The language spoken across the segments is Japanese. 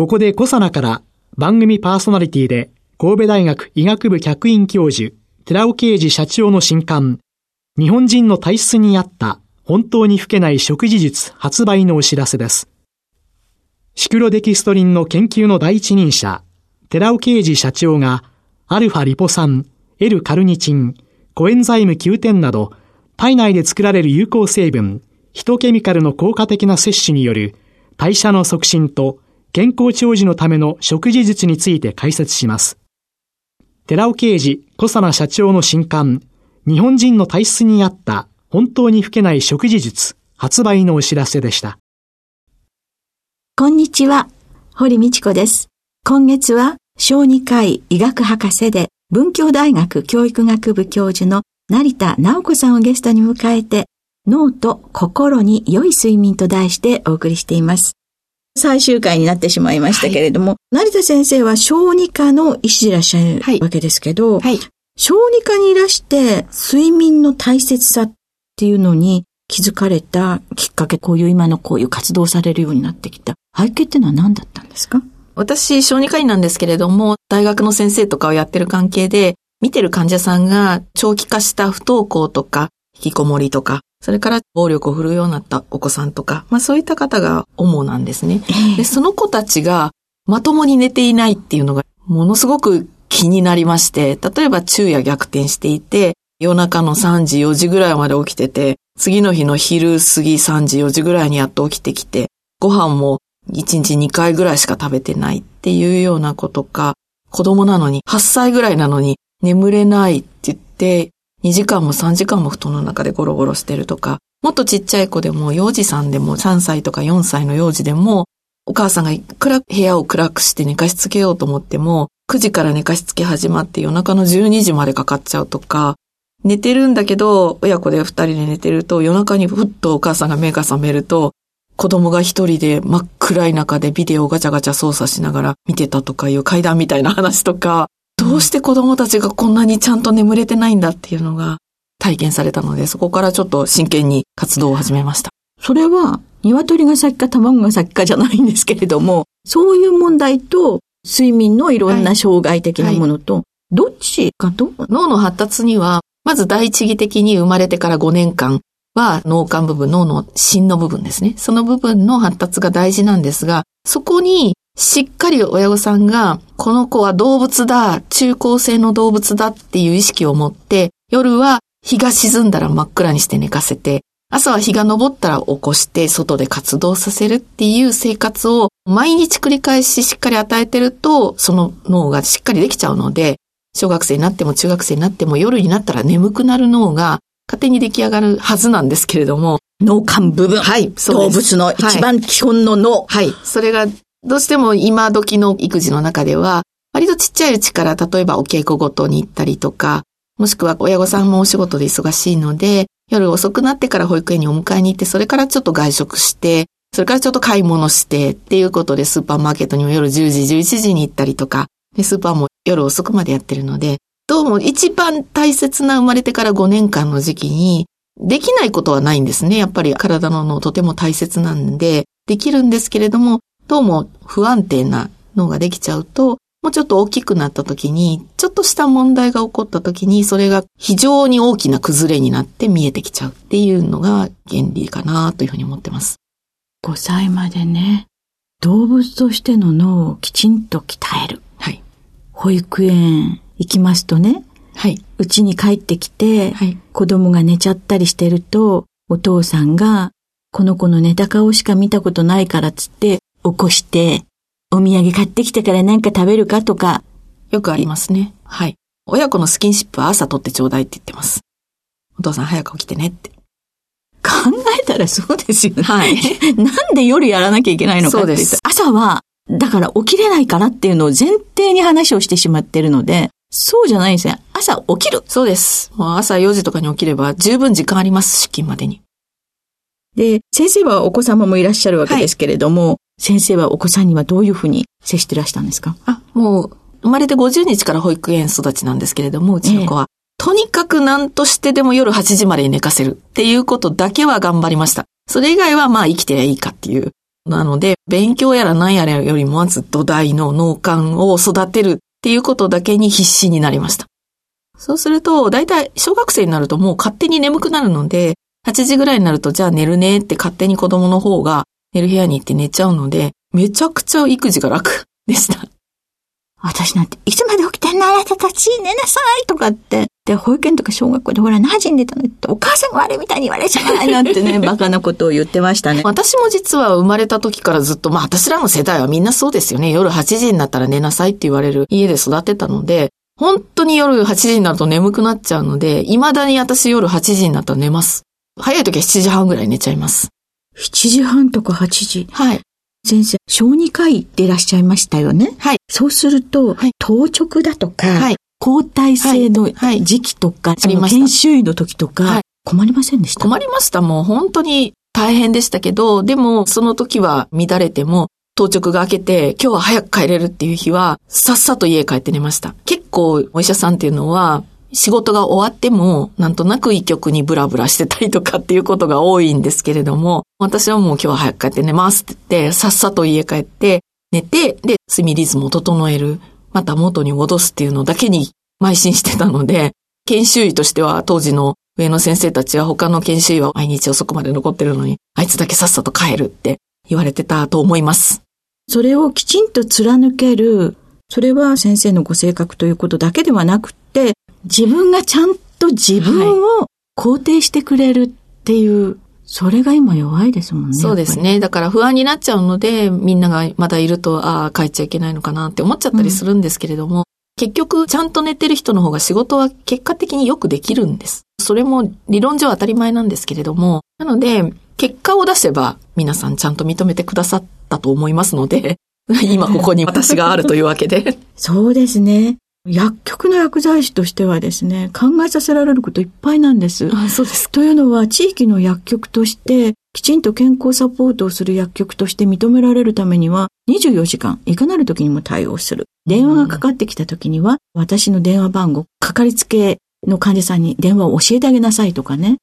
ここでコサナから番組パーソナリティで神戸大学医学部客員教授寺尾啓治社長の新刊日本人の体質に合った本当に老けない食事術発売のお知らせです。シクロデキストリンの研究の第一人者、寺尾啓治社長が、アルファリポ酸、L カルニチン、コエンザイム Q10 など、体内で作られる有効成分、ヒトケミカルの効果的な摂取による代謝の促進と健康長寿のための食事術について解説します。寺尾啓治小佐奈社長の新刊、日本人の体質に合った本当に老けない食事術発売のお知らせでした。こんにちは、堀道子です。今月は小児科医医学博士で文教大学教育学部教授の成田直子さんをゲストに迎えて脳と心に良い睡眠と題してお送りしています。最終回になってしまいましたけれども、はい、成田先生は小児科の医師でいらっしゃるわけですけど、はい。はい、小児科にいらして睡眠の大切さっていうのに気づかれたきっかけ、こういう今のこういう活動されるようになってきた。背景っていうのは何だったんですか？私、小児科医なんですけれども、大学の先生とかをやってる関係で、見てる患者さんが長期化した不登校とか、引きこもりとか、それから暴力を振るうようになったお子さんとか、まあそういった方が主なんですね。で、その子たちがまともに寝ていないっていうのがものすごく気になりまして、例えば昼夜逆転していて、夜中の3時、4時ぐらいまで起きてて、次の日の昼過ぎ3時、4時ぐらいにやっと起きてきて、ご飯も1日2回ぐらいしか食べてないっていうようなことか、子供なのに、8歳ぐらいなのに眠れないって言って、2時間も3時間も布団の中でゴロゴロしてるとか、もっとちっちゃい子でも幼児さんでも3歳とか4歳の幼児でも、お母さんがいくら部屋を暗くして寝かしつけようと思っても、9時から寝かしつけ始まって夜中の12時までかかっちゃうとか、寝てるんだけど、親子で2人で寝てると夜中にふっとお母さんが目が覚めると、子供が一人で真っ暗い中でビデオをガチャガチャ操作しながら見てたとかいう階段みたいな話とか、どうして子供たちがこんなにちゃんと眠れてないんだっていうのが体験されたので、そこからちょっと真剣に活動を始めました。それは、鶏が先か卵が先かじゃないんですけれども、そういう問題と、睡眠のいろんな障害的なものと、どっちかと脳の発達には、まず第一義的に生まれてから5年間は脳幹部分、脳の芯の部分ですね。その部分の発達が大事なんですが、そこにしっかり親御さんが、この子は動物だ、中高生の動物だっていう意識を持って、夜は日が沈んだら真っ暗にして寝かせて、朝は日が昇ったら起こして外で活動させるっていう生活を毎日繰り返ししっかり与えてると、その脳がしっかりできちゃうので、小学生になっても中学生になっても夜になったら眠くなる脳が勝手に出来上がるはずなんですけれども。脳幹部分。はい。動物の一番基本の脳。はい。それがどうしても今時の育児の中では、割とちっちゃいうちから例えばお稽古ごとに行ったりとか、もしくは親御さんもお仕事で忙しいので、夜遅くなってから保育園にお迎えに行って、それからちょっと外食して、それからちょっと買い物してっていうことでスーパーマーケットにも夜10時、11時に行ったりとか、でスーパーも夜遅くまでやってるので、どうも一番大切な生まれてから5年間の時期に、できないことはないんですね。やっぱり体の脳とても大切なんで、できるんですけれども、どうも不安定な脳ができちゃうと、もうちょっと大きくなった時に、ちょっとした問題が起こった時に、それが非常に大きな崩れになって見えてきちゃうっていうのが原理かなというふうに思ってます。5歳までね、動物としての脳をきちんと鍛える。はい。保育園行きますとね、はい。家に帰ってきて、はい。子供が寝ちゃったりしてると、お父さんが、この子の寝た顔しか見たことないからっつって、起こして、お土産買ってきてから何か食べるかとか。よくありますね。はい。親子のスキンシップは朝取ってちょうだいって言ってます。お父さん早く起きてねって。考えたらそうですよね。はい。なんで夜やらなきゃいけないのかってそうです。朝はだから起きれないからっていうのを前提に話をしてしまってるので、そうじゃないんですね。朝起きる。そうです。もう朝4時とかに起きれば十分時間あります、出勤までに。で、先生はお子様もいらっしゃるわけですけれども、先生はお子さんにはどういうふうに接してらしたんですか？あ、もう、生まれて50日から保育園育ちなんですけれども、うちの子は。とにかく何としてでも夜8時までに寝かせるっていうことだけは頑張りました。それ以外はまあ生きてりゃいいかっていう。なので、勉強やら何やらよりもず土台の脳幹を育てるっていうことだけに必死になりました。そうすると、だいたい小学生になるともう勝手に眠くなるので、8時ぐらいになるとじゃあ寝るねって勝手に子供の方が寝る部屋に行って寝ちゃうので、めちゃくちゃ育児が楽 でした。私なんて、いつまで起きてんのあなたたち寝なさいとかって。で、保育園とか小学校でほら何時に寝たのってお母さんが悪いみたいに言われちゃうないなんてね、バカなことを言ってましたね。私も実は生まれた時からずっと、まあ私らの世代はみんなそうですよね。夜8時になったら寝なさいって言われる家で育ってたので、本当に夜8時になると眠くなっちゃうので、未だに私夜8時になったら寝ます。早い時は7時半ぐらい寝ちゃいます。7時半とか8時。はい。先生、小児科医でいらっしゃいましたよね。はい。そうすると、はい当直だとか、はい交代制のはいはい時期とか、そのありました研修医の時とか、はい困りませんでした？困りました。もう本当に大変でしたけど、でもその時は乱れても、当直が明けて、今日は早く帰れるっていう日は、さっさと家帰って寝ました。結構お医者さんっていうのは、仕事が終わっても、なんとなく医局にブラブラしてたりとかっていうことが多いんですけれども、私はもう今日は早く帰って寝ますって言って、さっさと家帰って、寝て、で、睡眠リズムを整える、また元に戻すっていうのだけに邁進してたので、研修医としては当時の上の先生たちは他の研修医は毎日遅くまで残ってるのに、あいつだけさっさと帰るって言われてたと思います。それをきちんと貫ける、それは先生のご性格ということだけではなくて、自分がちゃんと自分を肯定してくれるっていう、それが今弱いですもんね。そうですね。だから不安になっちゃうので、みんながまだいると、ああ、帰っちゃいけないのかなって思っちゃったりするんですけれども、結局、ちゃんと寝てる人の方が仕事は結果的によくできるんです。それも理論上当たり前なんですけれども、なので、結果を出せば皆さんちゃんと認めてくださったと思いますので、今ここに私があるというわけで。そうですね。薬局の薬剤師としてはですね、考えさせられることいっぱいなんです。あそうです。というのは、地域の薬局として、きちんと健康サポートをする薬局として認められるためには、24時間、いかなる時にも対応する。電話がかかってきた時には、私の電話番号、かかりつけの患者さんに電話を教えてあげなさいとかね。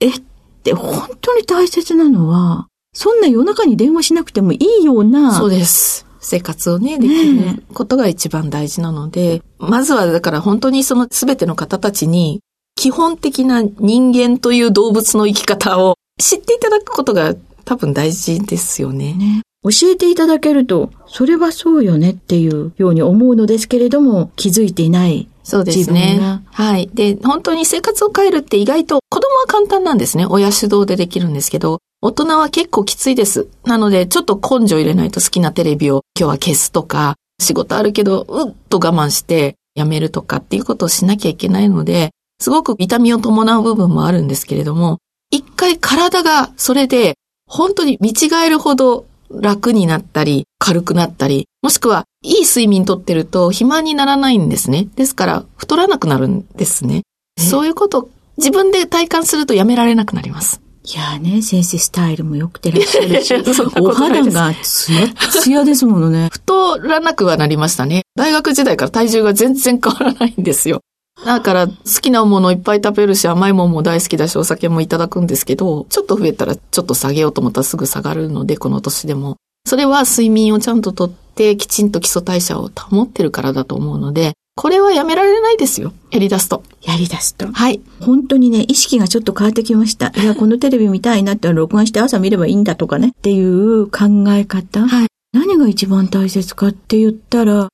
えって、本当に大切なのは、そんな夜中に電話しなくてもいいような、そうです。生活をね、できねることが一番大事なので、まずはだから本当にその全ての方たちに、基本的な人間という動物の生き方を知っていただくことが多分大事ですよね。ね。教えていただけると、それはそうよねっていうように思うのですけれども、気づいていない。そうですねが。はい。で、本当に生活を変えるって意外と子供は簡単なんですね。親主導でできるんですけど、大人は結構きついです。なので、ちょっと根性入れないと好きなテレビを今日は消すとか、仕事あるけど、うっと我慢してやめるとかっていうことをしなきゃいけないので、すごく痛みを伴う部分もあるんですけれども、一回体がそれで本当に見違えるほど楽になったり、軽くなったり、もしくは、いい睡眠とってると肥満にならないんですね。ですから、太らなくなるんですね。え？そういうこと、自分で体感するとやめられなくなります。いやーね、先生スタイルも良くてらっしゃるし お肌がツヤッツヤですものね。太らなくはなりましたね。大学時代から体重が全然変わらないんですよ。だから、好きなものいっぱい食べるし、甘いものも大好きだし、お酒もいただくんですけど、ちょっと増えたらちょっと下げようと思ったらすぐ下がるので、この年でも。それは睡眠をちゃんととって、きちんと基礎代謝を保ってるからだと思うので、これはやめられないですよ。やり出すと。やり出すと。はい。本当にね、意識がちょっと変わってきました。いや、このテレビ見たいなって録画して朝見ればいいんだとかね。っていう考え方。はい。何が一番大切かって言ったら、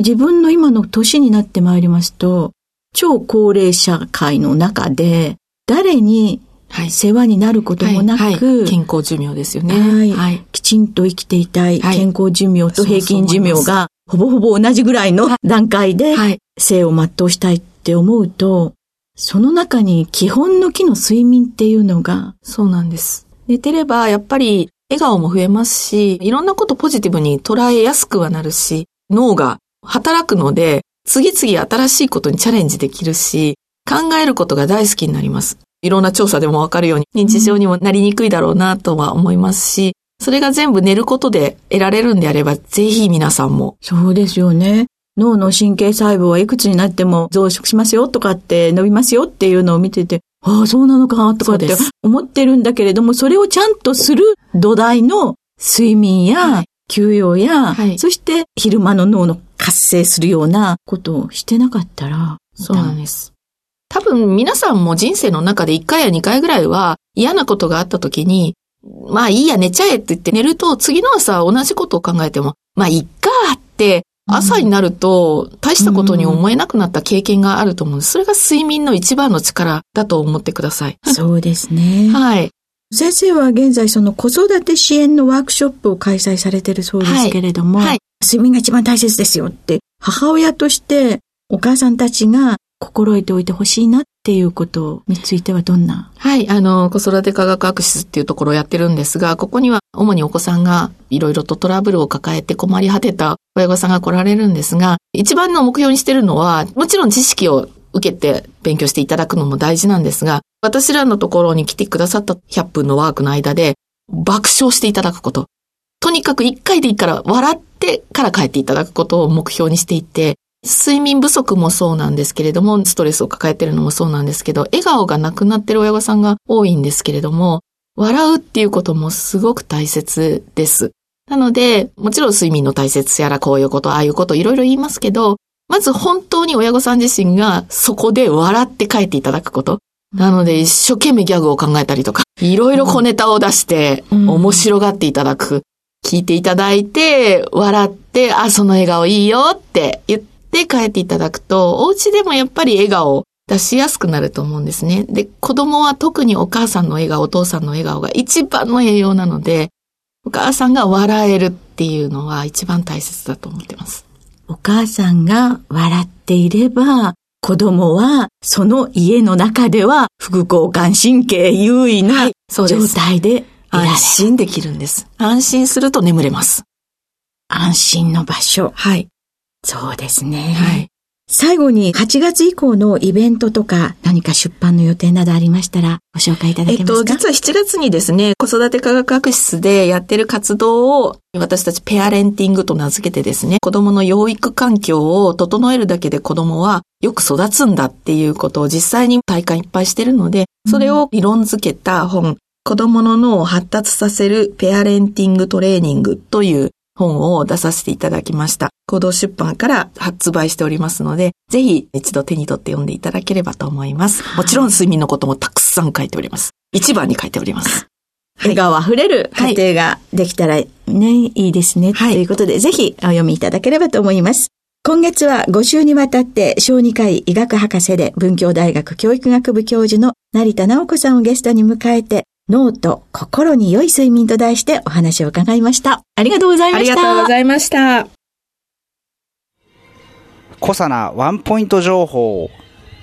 自分の今の年になってまいりますと、超高齢社会の中で、誰にはい。世話になることもなく、はいはい健康寿命ですよね。はいはい。きちんと生きていたい、はい健康寿命と平均寿命がほぼほぼ同じぐらいの段階ではい。生を全うしたいって思うと、その中に基本の木の睡眠っていうのが、そうなんです。寝てれば、やっぱり笑顔も増えますし、いろんなことポジティブに捉えやすくはなるし、脳が働くので、次々新しいことにチャレンジできるし、考えることが大好きになります。いろんな調査でもわかるように、認知症にもなりにくいだろうなとは思いますし、それが全部寝ることで得られるんであれば、ぜひ皆さんも。そうですよね。脳の神経細胞はいくつになっても増殖しますよとかって伸びますよっていうのを見てて、ああ、そうなのかとかって思ってるんだけれども、それをちゃんとする土台の睡眠や休養や、はい、そして昼間の脳の活性するようなことをしてなかったら。そうなんです。多分皆さんも人生の中で1回や2回ぐらいは嫌なことがあった時に、まあいいや寝ちゃえって言って寝ると次の朝同じことを考えても、まあいっかって朝になると大したことに思えなくなった経験があると思うんです。それが睡眠の一番の力だと思ってください。そうですね。はい。先生は現在その子育て支援のワークショップを開催されているそうですけれども、はいはい、睡眠が一番大切ですよって母親としてお母さんたちが心得ておいてほしいなっていうことについてはどんな？はい、あの、子育て科学アクシスっていうところをやってるんですが、ここには主にお子さんがいろいろとトラブルを抱えて困り果てた親御さんが来られるんですが、一番の目標にしてるのは、もちろん知識を受けて勉強していただくのも大事なんですが、私らのところに来てくださった100分のワークの間で爆笑していただくこと。とにかく一回でいいから笑ってから帰っていただくことを目標にしていて、睡眠不足もそうなんですけれども、ストレスを抱えてるのもそうなんですけど、笑顔がなくなってる親御さんが多いんですけれども、笑うっていうこともすごく大切です。なので、もちろん睡眠の大切やらこういうこと、ああいうこといろいろ言いますけど、まず本当に親御さん自身がそこで笑って帰っていただくこと。なので一生懸命ギャグを考えたりとか、いろいろ小ネタを出して面白がっていただく。聞いていただいて、笑って、あ、その笑顔いいよって言ってで帰っていただくと、お家でもやっぱり笑顔を出しやすくなると思うんですね。で、子供は特にお母さんの笑顔、お父さんの笑顔が一番の栄養なので、お母さんが笑えるっていうのは一番大切だと思ってます。お母さんが笑っていれば、子供はその家の中では副交感神経優位な状態で安心できるんです。安心すると眠れます。安心の場所。はい。そうですね。はい。最後に8月以降のイベントとか何か出版の予定などありましたらご紹介いただけますか？えっと、実は7月にですね、子育て科学学室でやってる活動を私たちペアレンティングと名付けてですね、子供の養育環境を整えるだけで子供はよく育つんだっていうことを実際に体感いっぱいしてるので、それを理論付けた本、子供の脳を発達させるペアレンティングトレーニングという本を出させていただきました。行動出版から発売しておりますので、ぜひ一度手に取って読んでいただければと思います。もちろん睡眠のこともたくさん書いております。一番に書いております。笑顔あふれる家庭ができたらね、はい、いいですね。はい、ということで、ぜひお読みいただければと思います。今月は5週にわたって小児科医医学博士で文教大学教育学部教授の成田直子さんをゲストに迎えて脳と心に良い睡眠と題してお話を伺いました。ありがとうございました。ありがとうございました。コサナワンポイント情報。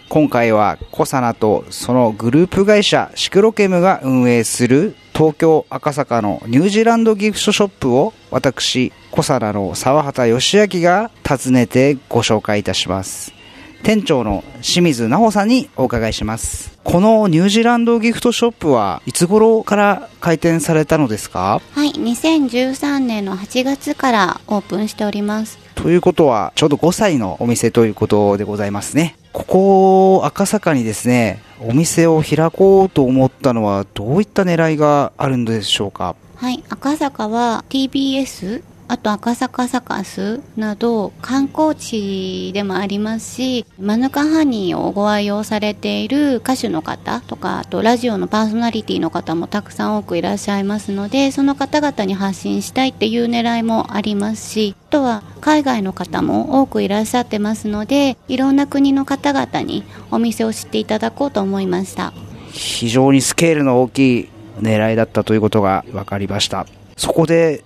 今回はコサナとそのグループ会社シクロケムが運営する東京赤坂のニュージーランドギフトショップを私、コサナの沢畑義明が訪ねてご紹介いたします。店長の清水奈穂さんにお伺いします。このニュージーランドギフトショップはいつ頃から開店されたのですか？はい、2013年の8月からオープンしております。ということは、ちょうど5歳のお店ということでございますね。ここ、赤坂にですね、お店を開こうと思ったのは、どういった狙いがあるんでしょうか？はい、赤坂は TBS あと赤坂サカスなど観光地でもありますし、マヌカハニーをご愛用されている歌手の方とか、あとラジオのパーソナリティの方もたくさん多くいらっしゃいますので、その方々に発信したいっていう狙いもありますし、あとは海外の方も多くいらっしゃってますので、いろんな国の方々にお店を知っていただこうと思いました。非常にスケールの大きい狙いだったということが分かりました。そこで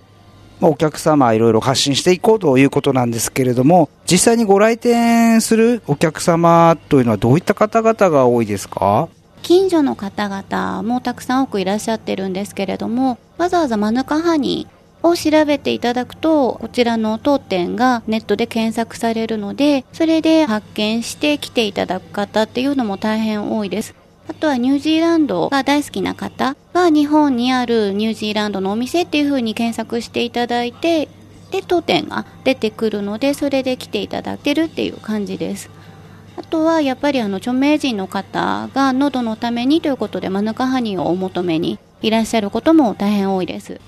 お客様いろいろ発信していこうということなんですけれども、実際にご来店するお客様というのはどういった方々が多いですか？近所の方々もたくさん多くいらっしゃってるんですけれども、わざわざマヌカハニーを調べていただくと、こちらの当店がネットで検索されるので、それで発見して来ていただく方っていうのも大変多いです。あとはニュージーランドが大好きな方は日本にあるニュージーランドのお店っていう風に検索していただいて、で、当店が出てくるので、それで来ていただけるっていう感じです。あとはやっぱりあの著名人の方が喉のためにということでマヌカハニーをお求めにいらっしゃることも大変多いです。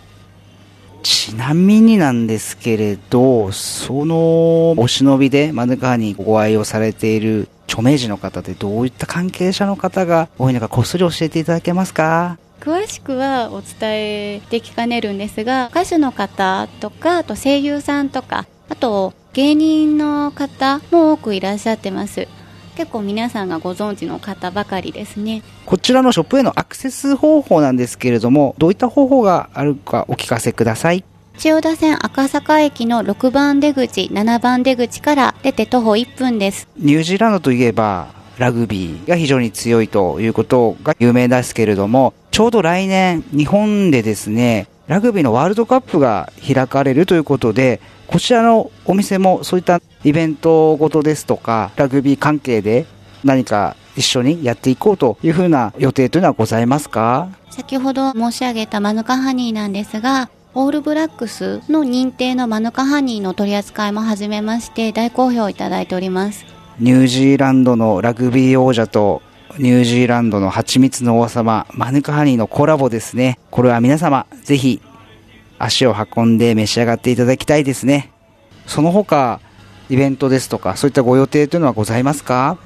ちなみになんですけれど、そのお忍びでマヌカハニご愛用されている著名人の方ってどういった関係者の方が多いのかこっそり教えていただけますか？詳しくはお伝えできかねるんですが歌手の方とかあと声優さんとかあと芸人の方も多くいらっしゃってます。結構皆さんがご存知の方ばかりですね。こちらのショップへのアクセス方法なんですけれどもどういった方法があるかお聞かせください。千代田線赤坂駅の6番出口7番出口から出て徒歩1分です。ニュージーランドといえばラグビーが非常に強いということが有名ですけれどもちょうど来年日本でですねラグビーのワールドカップが開かれるということでこちらのお店もそういったイベントごとですとか、ラグビー関係で何か一緒にやっていこうというふうな予定というのはございますか？先ほど申し上げたマヌカハニーなんですが、オールブラックスの認定のマヌカハニーの取り扱いも始めまして大好評いただいております。ニュージーランドのラグビー王者とニュージーランドの蜂蜜の王様、マヌカハニーのコラボですね。これは皆様、ぜひ足を運んで召し上がっていただきたいですね。その他、イベントですとか、そういったご予定というのはございますか？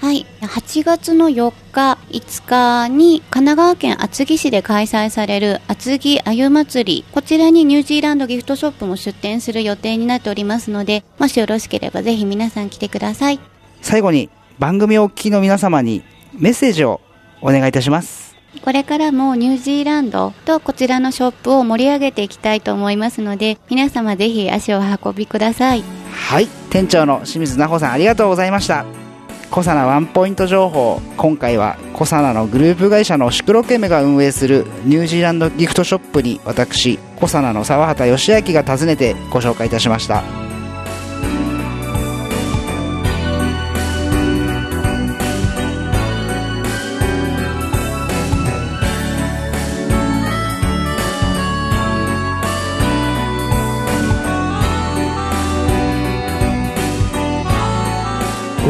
はい。8月の4日、5日に神奈川県厚木市で開催される厚木あゆ祭り。こちらにニュージーランドギフトショップも出店する予定になっておりますので、もしよろしければぜひ皆さん来てください。最後に番組をお聞きの皆様にメッセージをお願いいたします。これからもニュージーランドとこちらのショップを盛り上げていきたいと思いますので、皆様ぜひ足を運びください。はい、店長の清水奈穂さんありがとうございました。コサナワンポイント情報今回はコサナのグループ会社のシクロケムが運営するニュージーランドギフトショップに私コサナの沢畑義明が訪ねてご紹介いたしました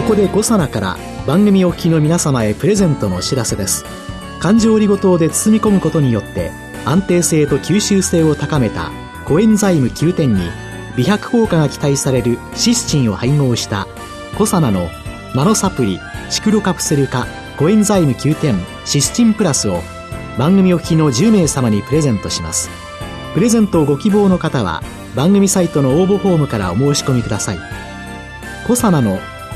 ここで5皿から番組お聞きの皆様へプレゼントのお知らせです。環状オリゴ糖で包み込むことによって安定性と吸収性を高めたコエンザイム9点に美白効果が期待されるシスチンを配合したコサナのナノサプリシクロカプセル化コエンザイム9点シスチンプラスを番組お聞きの10名様にプレゼントします。プレゼントをご希望の方は番組サイトの応募フォームからお申し込みください。コサナの